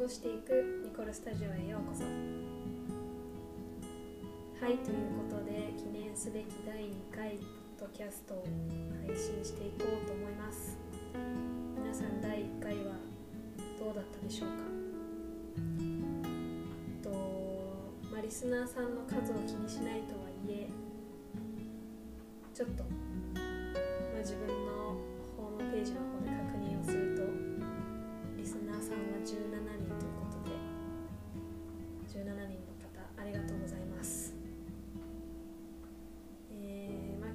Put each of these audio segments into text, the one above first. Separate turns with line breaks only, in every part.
ごしていくニコルスタジオへようこそ。はいということで記念すべき第2回ポッドキャストを配信していこうと思います。皆さん第1回はどうだったでしょうか？と、まあ、リスナーさんの数を気にしないとはいえちょっと、まあ、自分の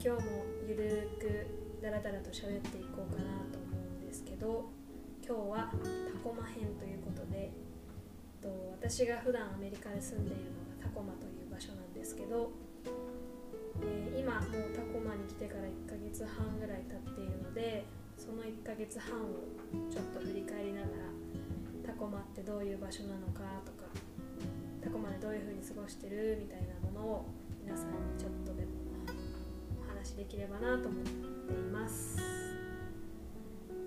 今日もゆるくだらだらと喋っていこうかなと思うんですけど今日はタコマ編ということでと私が普段アメリカで住んでいるのがタコマという場所なんですけど、えー今もうタコマに来てから1ヶ月半ぐらい経っているのでその1ヶ月半をちょっと振り返りながらタコマってどういう場所なのかとかタコマでどういう風に過ごしてるみたいなものを皆さんにちょっとでできればなと思っています。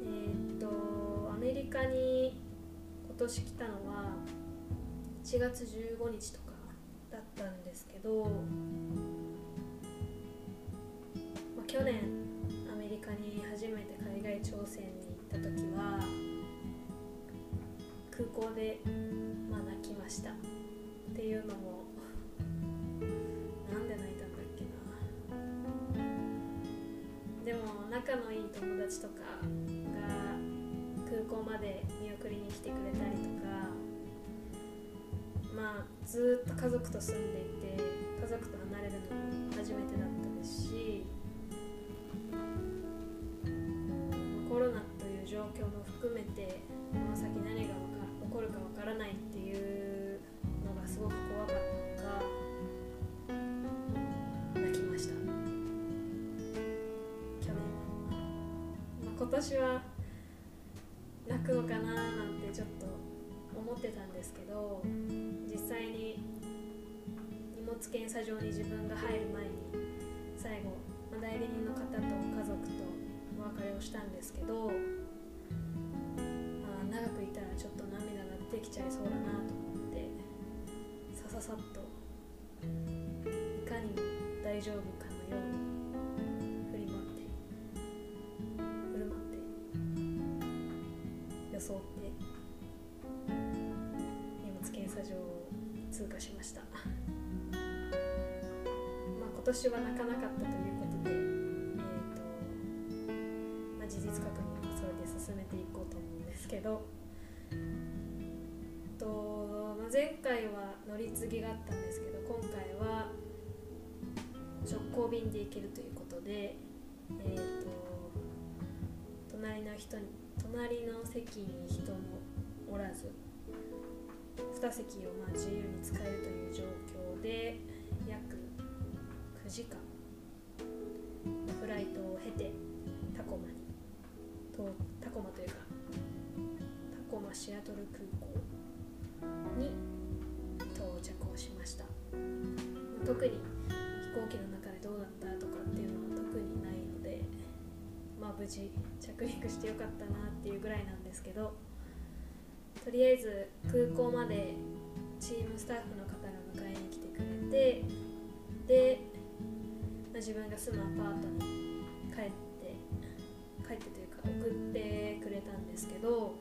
えーっとアメリカに今年来たのは1月15日とかだったんですけど、まあ、去年アメリカに初めて海外挑戦に行った時は空港で、まあ、泣きました。っていうのものいい友達とかが空港まで見送りに来てくれたりとかまあずっと家族と住んでいて家族と離れるのも初めてだったですし年は泣くのかななんてちょっと思ってたんですけど実際に荷物検査場に自分が入る前に最後、ま、代理人の方と家族とお別れをしたんですけど、まあ長くいたらちょっと涙が出てきちゃいそうだなと思ってさささっといかにも大丈夫かのように査場を通過しました。まあ今年は泣かなかったということでえーとまあ、事実確認をそれで進めていこうと思うんですけどと、まあ、前回は乗り継ぎがあったんですけど今回は直行便で行けるということでえーと隣の人に隣の席に人もおらず2席をまあ自由に使えるという状況で約9時間。フライトを経てタコマにとタコマというかタコマシアトル空港に到着をしました。特に飛行機の中でどうだったとかっていうのは特にないのでまあ無事着陸してよかったなっていうぐらいなんですけどとりあえず空港までチームスタッフの方が迎えに来てくれてで、まあ自分が住むアパートに帰って帰ってというか送ってくれたんですけど、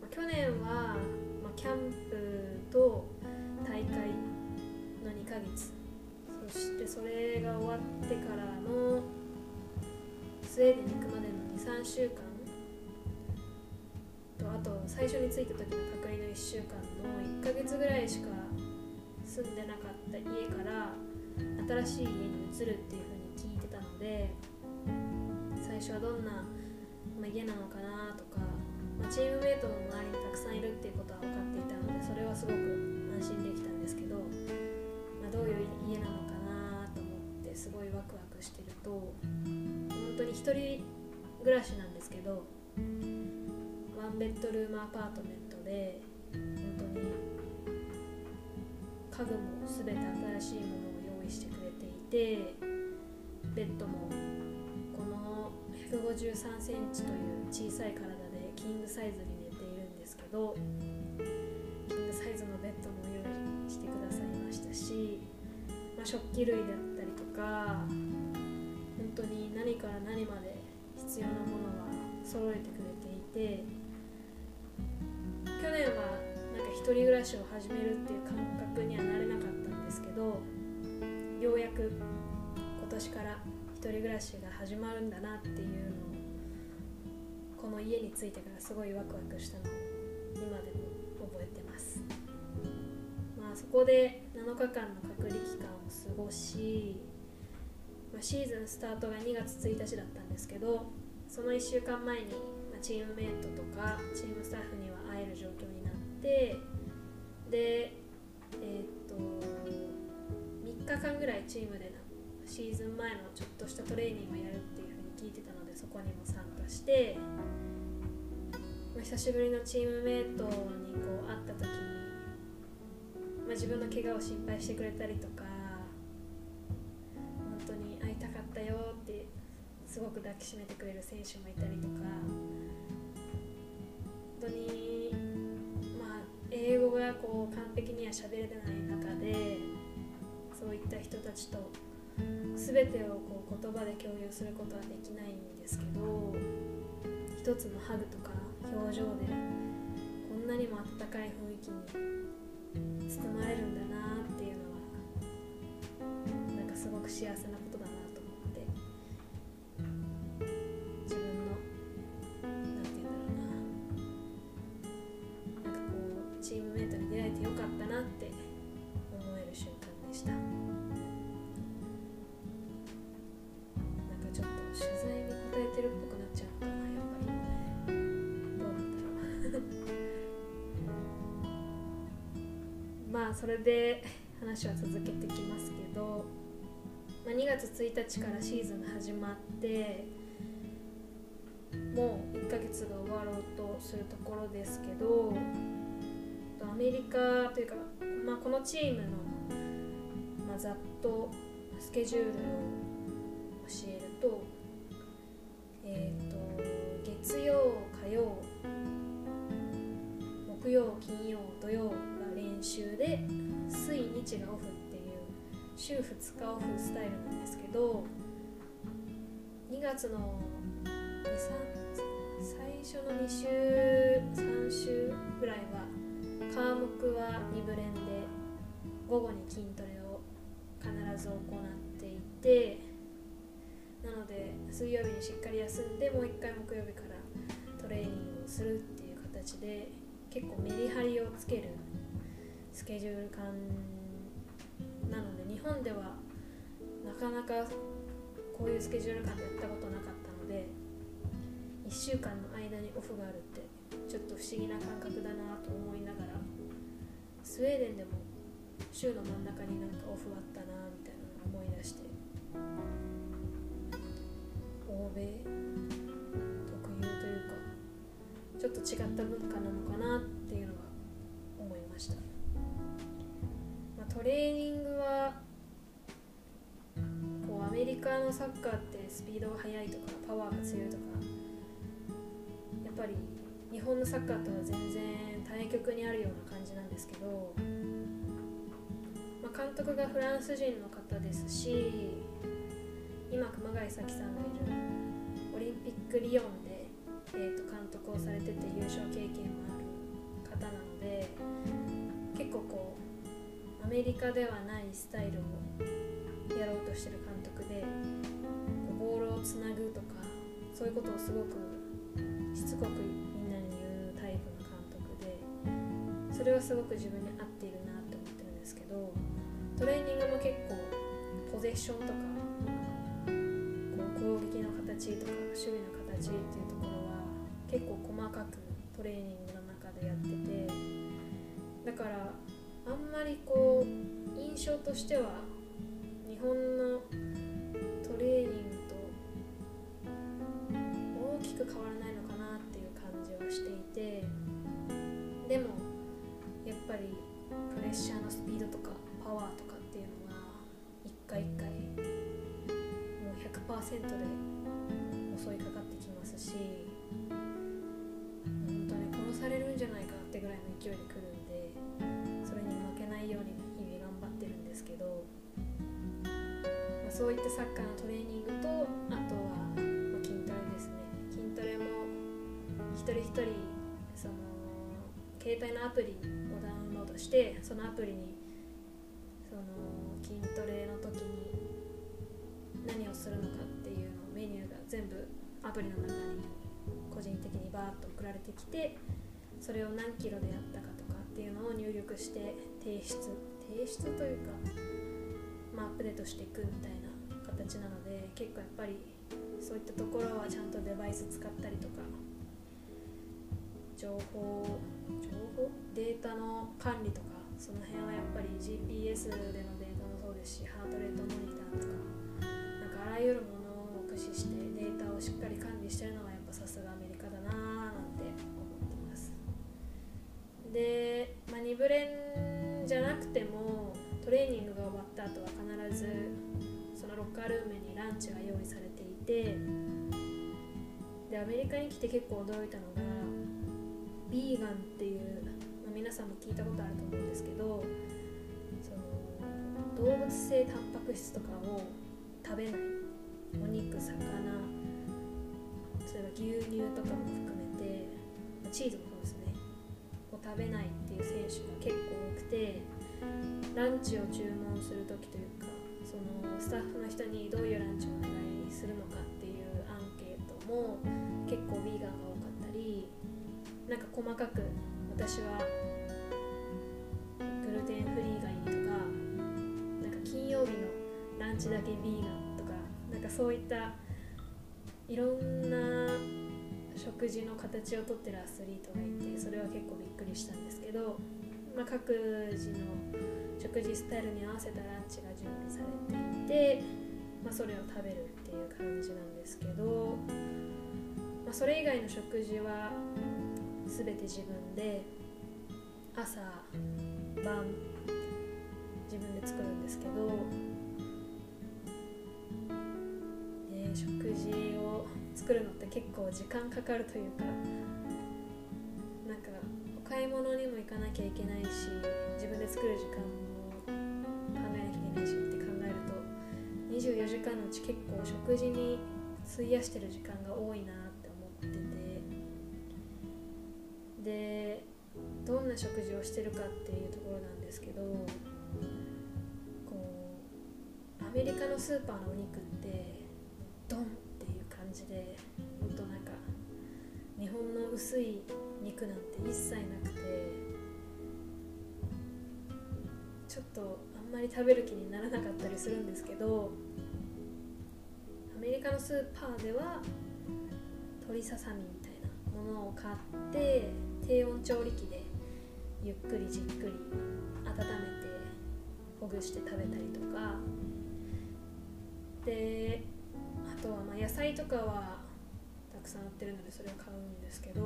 まあ去年は、まあキャンプと大会の2ヶ月そしてそれが終わってからのスウェーデンに行くまでの23週間と最初に着いた時の隔離の1週間の1ヶ月ぐらいしか住んでなかった家から新しい家に移るっていう風に聞いてたので最初はどんな、ま家なのかなとか、まチームメイトの周りにたくさんいるっていうことは分かっていたのでそれはすごく安心できたんですけど、まあどういう家なのかなと思ってすごいワクワクしてると本当に一人暮らしなんですけど one bedroom apartment で本当に家具も全て新しいものを用意してくれていてベッドもこの153センチという小さい体でキングサイズに寝ているんですけどキングサイズのベッドも用意してくださいましたし、まあ、食器類だったりとか本当に何から何まで必要なものは揃えてくれていて人暮らしを始めるっていう感覚にはなれなかったんですけどようやく今年から一人暮らしが始まるんだなっていうのをこの家に着いてからすごいワクワクしたのを今でも覚えてます。まあそこで7日間の隔離期間を過ごし、まあ、シーズンスタートが2月1日だったんですけどその1週間前に、チームメイトとかチームスタッフには会える状況になってでえー、っと3日間ぐらいチームでシーズン前のちょっとしたトレーニングをやるっていうふうに聞いてたのでそこにも参加して、ま、久しぶりのチームメイトにこう会った時に、まあ、自分の怪我を心配してくれたりとか本当に会いたかったよってすごく抱きしめてくれる選手もいたりとか完璧には喋れない中でそういった人たちと全てをこう言葉で共有することはできないんですけど一つのハグとか表情でこんなにも温かい雰囲気に包まれるんだなっていうのはなんかすごく幸せなそれで話は続けてきますけど、まあ、2月1日からシーズンが始まってもう1ヶ月が終わろうとするところですけどアメリカというか、まあ、このチームの、まあ、ざっとスケジュールを教えると,、えー、と月曜火曜木曜金曜土曜練習で水日がオフっていう週2日オフスタイルなんですけど2月の23最初の2週3週ぐらいは科目は2ブレンで午後に筋トレを必ず行っていてなので水曜日にしっかり休んでもう1回木曜日からトレーニングをするっていう形で結構メリハリをつけるスケジュール感なので日本ではなかなかこういうスケジュール感でやったことなかったので1週間の間にオフがあるってちょっと不思議な感覚だなと思いながらスウェーデンでも週の真ん中になんかオフあったなみたいなのを思い出して欧米特有というかちょっと違った文化なのかなっていうのは思いました。トレーニングはこうアメリカのサッカーってスピードが速いとかパワーが強いとかやっぱり日本のサッカーとは全然対極にあるような感じなんですけど、まあ、監督がフランス人の方ですし今熊谷咲さんがいるオリンピックリヨンで、えー、と監督をされてて優勝経験もある方なので結構こうアメリカではないスタイルをやろうとしてる監督でボールをつなぐとかそういうことをすごくしつこくみんなに言うタイプの監督でそれはすごく自分に合っているなって思ってるんですけどトレーニングも結構ポゼッションとかこう攻撃の形とか守備の形っていうところは結構細かくトレーニングの中でやっててだからあんまりこう印象としては日本のトレーニングと大きく変わらないのかなっていう感じはしていてでもやっぱりプレッシャーのスピードとかパワーとかっていうのが一回一回もう100%で襲いかかってきますし本当に殺されるんじゃないかってぐらいの勢いで来るそういったサッカーのトレーニングとあとは、筋トレですね。筋トレも一人一人その携帯のアプリをダウンロードしてそのアプリにその筋トレの時に何をするのかっていうのメニューが全部アプリの中に個人的にバーッと送られてきてそれを何キロでやったかとかっていうのを入力して提出提出というか、まあ、アップデートしていくみたいな形なので結構やっぱりそういったところはちゃんとデバイス使ったりとか情報情報？データの管理とかその辺はやっぱり GPS でのデータもそうですしハートレートモニターとかなんかあらゆるものを駆使してデータをしっかり管理してるのがやっぱさすがアメリカだなーなんて思ってます。で、まあ、2ブレンじゃなくてもトレーニングが終わった後は必ずそのロッカールームにランチが用意されていてでアメリカに来て結構驚いたのがビーガンっていう、まあ、皆さんも聞いたことあると思うんですけどその動物性タンパク質とかを食べない。お肉魚例えば牛乳とかも含めてチーズもそうですね。を食べないっていう選手が結構多くてランチを注文する時というかそのスタッフの人にどういうランチをお願いするのかっていうアンケートも結構ビーガンが多かったりなんか細かく私はグルテンフリーがいいとかなんか金曜日のランチだけビーガンとかなんかそういったいろんな食事の形をとってるアスリートがいてそれは結構びっくりしたんですけど、まあ、各自の食事スタイルに合わせたランチが準備されていて、まあ、それを食べるっていう感じなんですけど、まあ、それ以外の食事は全て自分で朝晩自分で作るんですけど、ね、食事を作るのって結構時間かかるというか買い物にも行かなきゃいけないし自分で作る時間も考えなきゃいけないしって考えると24時間のうち結構食事に費やしてる時間が多いなって思っててでどんな食事をしてるかっていうところなんですけどこうアメリカのスーパーのお肉ってドンっていう感じで本の薄い肉なんて一切なくてちょっとあんまり食べる気にならなかったりするんですけどアメリカのスーパーでは鶏ささみみたいなものを買って低温調理器でゆっくりじっくり温めてほぐして食べたりとか。であとはま野菜とかはくさん売ってるのでそれを買うんですけど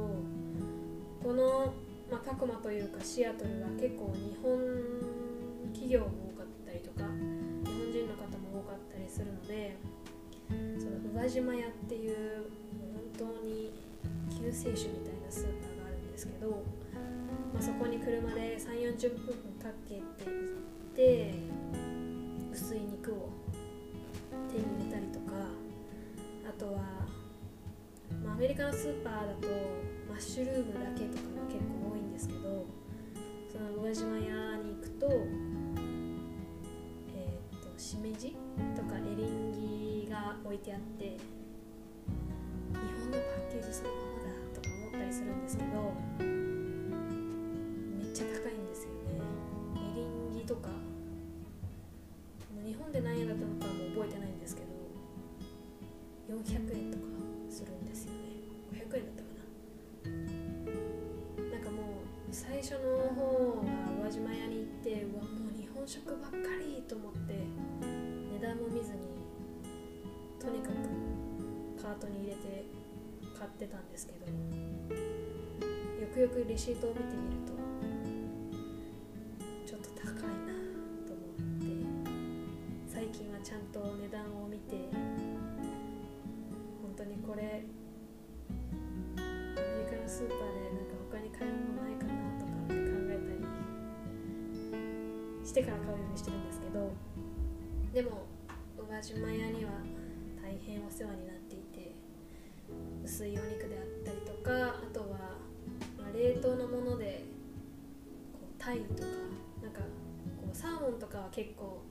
この、まあ、タコマというかシアトルは結構日本企業も多かったりとか日本人の方も多かったりするのでその宇和島屋っていう本当に救世主みたいなスーパーですけど、まあ、そこに車で3 4 0分かけて行って薄い肉を手に入れたりとかあとは、まあ、アメリカのスーパーだとマッシュルームだけとかが結構多いんですけどその宇和島屋に行くとえっ、としめじとかエリンギが置いてあって日本のパッケージそのままだとか思ったりするんですけどめっちゃ高い初の方は宇和島屋に行ってうわもう日本食ばっかりと思って値段も見ずにとにかくカートに入れて買ってたんですけどよくよくレシートを見てみると宇和島屋には大変お世話になっていて薄いお肉であったりとかあとは、ま、冷凍のものでこうタイとかなんかこうサーモンとかは結構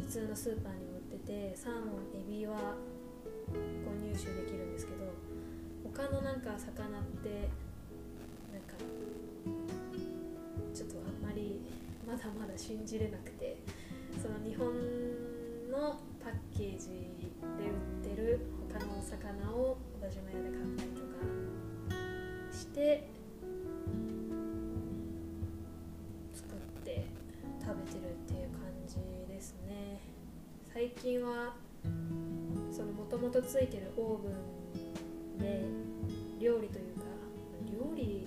普通のスーパーに売っててサーモンエビはこう入手できるんですけど他のなんか魚ってなんかちょっとあんまりまだまだ信じれなくてその日本のパッケージで売ってる他のお魚を小田島屋で買ったりとかして作って食べてるっていう感じですね。最近はそのもともとついてるオーブンで料理というか料理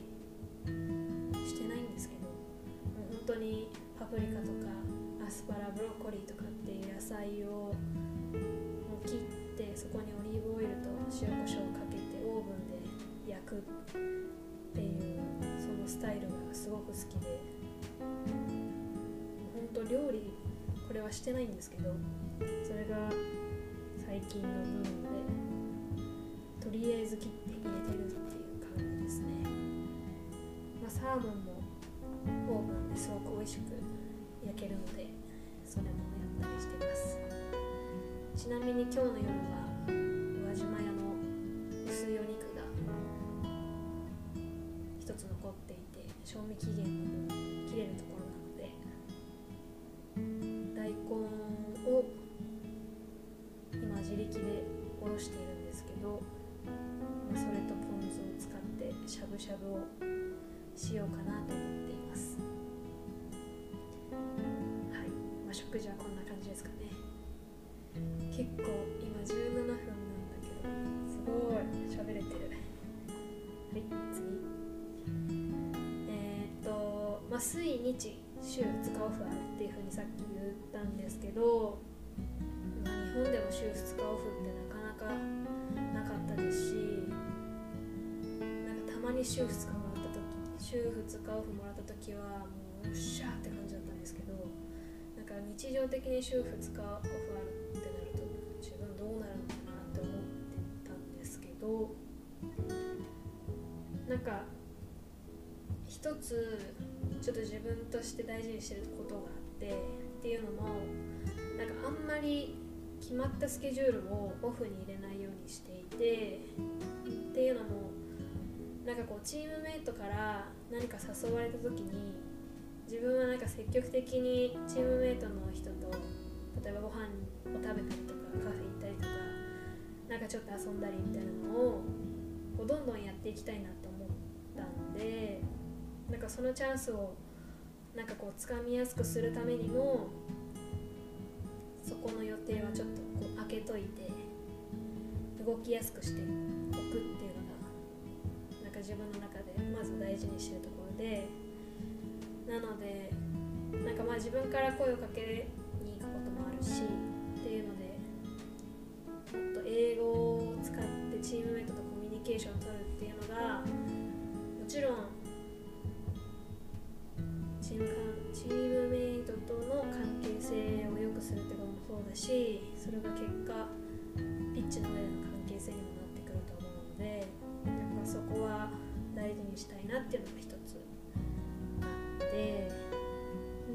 してないんですけどもう本当にパプリカとかアスパラブロッコリーとかっていう野菜を切ってそこにオリーブオイルと塩コショウをかけてオーブンで焼くっていうそのスタイルがすごく好きで。本当料理これはしてないんですけどそれが最近のブームでとりあえず切って入れてるっていう感じですね、まあ、サーモンもオーブンですごく美味しく焼けるので。それもやったりしていますちなみに今日の夜は宇和島屋の薄いお肉が一つ残っていて賞味期限がも切れるところなので大根を今自力でおろしているんですけど、それとポン酢を使ってしゃぶしゃぶをしようかなと思いますまあ、食事はこんな感じですかね。結構今17分なんだけどすごい喋れてる。はい次。えー、っとまあ水日週2日オフあるっていうふうにさっき言ったんですけど、まあ、日本でも週2日オフってなかなかなかったですしなんかたまに週2日もらった時週2日オフもらった時はもうよっしゃーって感じだったんですけどなんか日常的に週2日オフあるってなると自分どうなるのかなって思ってたんですけどなんか一つちょっと自分として大事にしてることがあってっていうのもなんかあんまり決まったスケジュールをオフに入れないようにしていてっていうのもなんかこうチームメイトから何か誘われた時に自分はなんか積極的にチームメイトの人と例えばご飯を食べたりとかカフェ行ったりとかなんかちょっと遊んだりみたいなのをこうどんどんやっていきたいなと思ったんでなんかそのチャンスをなんかこう掴みやすくするためにもそこの予定はちょっとこう開けといて動きやすくしておくっていうのがなんか自分の中でまず大事にしてるところで。なのでなんかまあ自分から声をかけに行くこともあるしっていうのでもっと英語を使ってチームメイトとコミュニケーションを取るっていうのがもちろんチームかチームメイトとの関係性を良くするってこともそうだしそれが結果ピッチの上での関係性にもなってくると思うのでやっぱそこは大事にしたいなっていうのが一つ。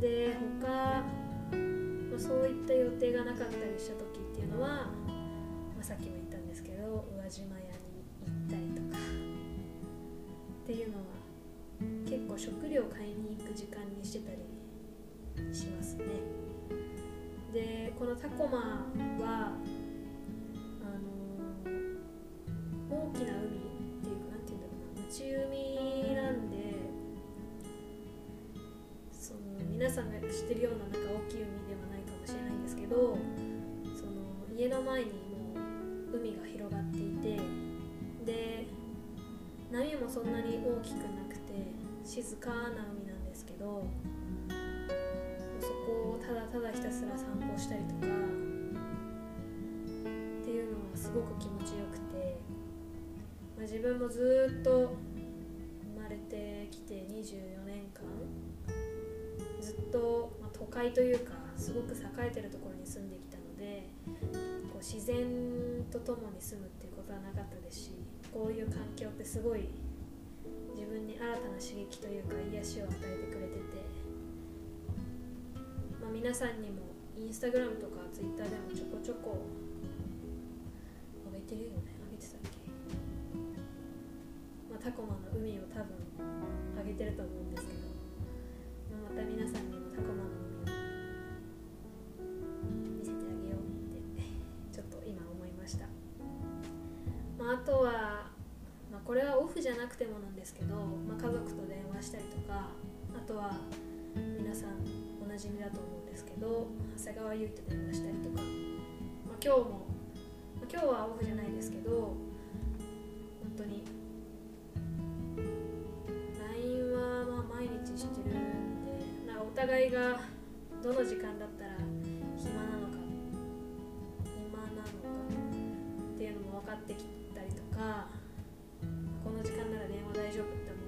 で他、まあ、そういった予定がなかったりした時っていうのは、まあ、さっきも言ったんですけど宇和島屋に行ったりとか。っていうのは結構食料買いに行く時間にしてたりしますね。でこのタコマはあの大きな海てるようななんか大きい海ではないかもしれないんですけどその家の前にもう海が広がっていてで波もそんなに大きくなくて静かな海なんですけどそこをただただひたすら散歩したりとかっていうのはすごく気持ちよくて、まあ、自分もずっと生まれてきて24年間ずっと、都会というかすごく栄えてるところに住んできたのでこう自然と共に住むっていうことはなかったですしこういう環境ってすごい自分に新たな刺激というか癒しを与えてくれてて、まあ、皆さんにもインスタグラムとかツイッターでもちょこちょこ上げてるよね。上げてたっけ、まあ、タコマの海を多分上げてると思うんですけど、まあ、また皆さんにもタコマのとは、まあ、これはオフじゃなくてもなんですけど、まあ、家族と電話したりとかあとは皆さんおなじみだと思うんですけど長谷川優と電話したりとか、まあ、今日も、まあ、今日はオフじゃないですけど本当に LINE はまあ毎日してるんでなんかお互いがどの時間だったら暇なのか暇なのかっていうのも分かってきたりとかこの時間なら電話大丈夫って思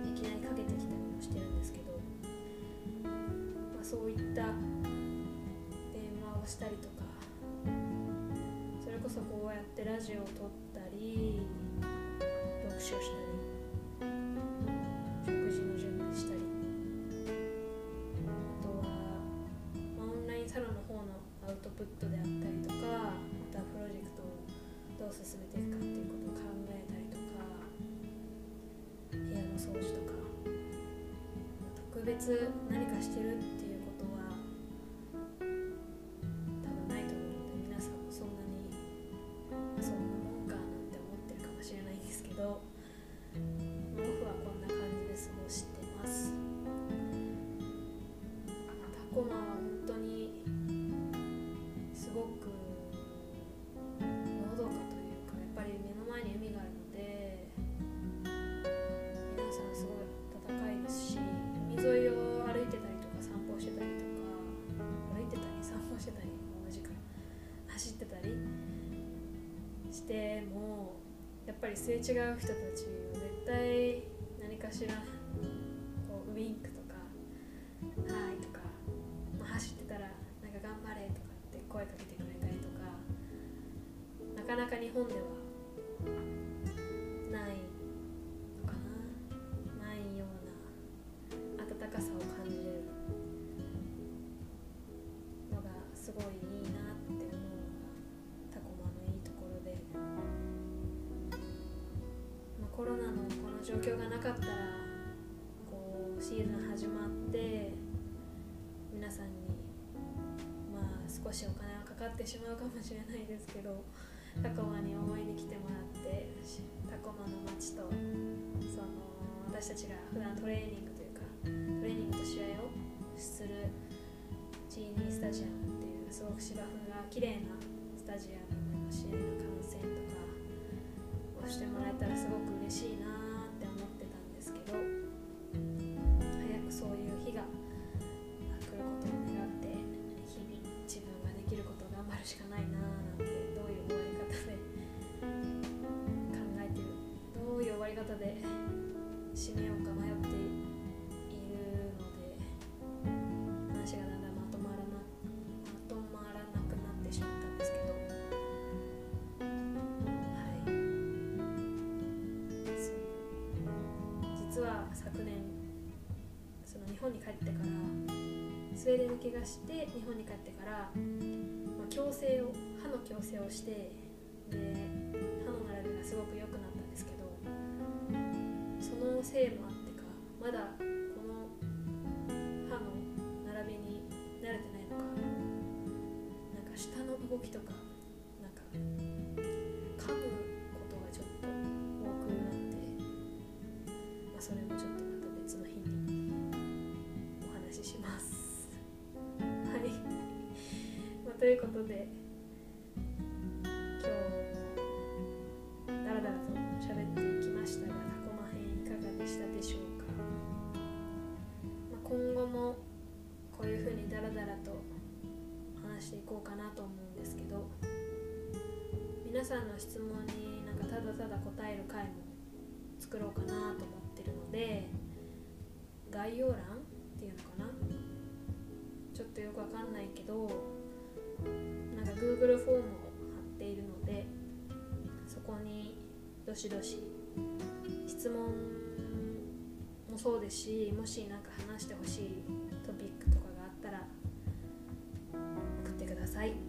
っていきなりかけてきたりもしてるんですけど、まあ、そういった電話をしたりとかそれこそこうやってラジオを撮ったり読書したり食事の準備したりあとは、まあ、オンラインサロンの方のアウトプットであったりとかどう進めていくかっていうことを考えたりとか部屋の掃除とか、特別何かしてるっていう走ってたりしてもやっぱりすれ違う人たちは絶対何かしらこうウィンクとか「はい」とか、まあ、走ってたら「なんか頑張れ」とかって声かけてくれたりとかなかなか日本では状況がなかったらこうシーズン始まって皆さんにまあ少しお金はかかってしまうかもしれないですけどタコマに思いに来てもらってタコマの街とその私たちが普段トレーニングというかトレーニングと試合をするジーニースタジアムっていうすごく芝生が綺麗なスタジアムの試合の観戦とかをしてもらえたらすごく嬉しいなは昨年その日本に帰ってからスウェーデンに怪我して日本に帰ってから、まあ、矯正を歯の矯正をしてで歯の並びがすごく良くなったんですけどそのせいもあってかまだこの歯の並びに慣れてないのかなんか下の動きとかで今日だらだらと喋っていきましたがタコマ編いかがでしたでしょうか、まあ、今後もこういうふうにダラダラと話していこうかなと思うんですけど皆さんの質問になんかただただ答える回も作ろうかなと思ってるので概要欄っていうのかな？ちょっとよくわかんないけどなんか Google フォームを貼っているのでそこにどしどし質問もそうですしもし何か話してほしいトピックとかがあったら送ってください。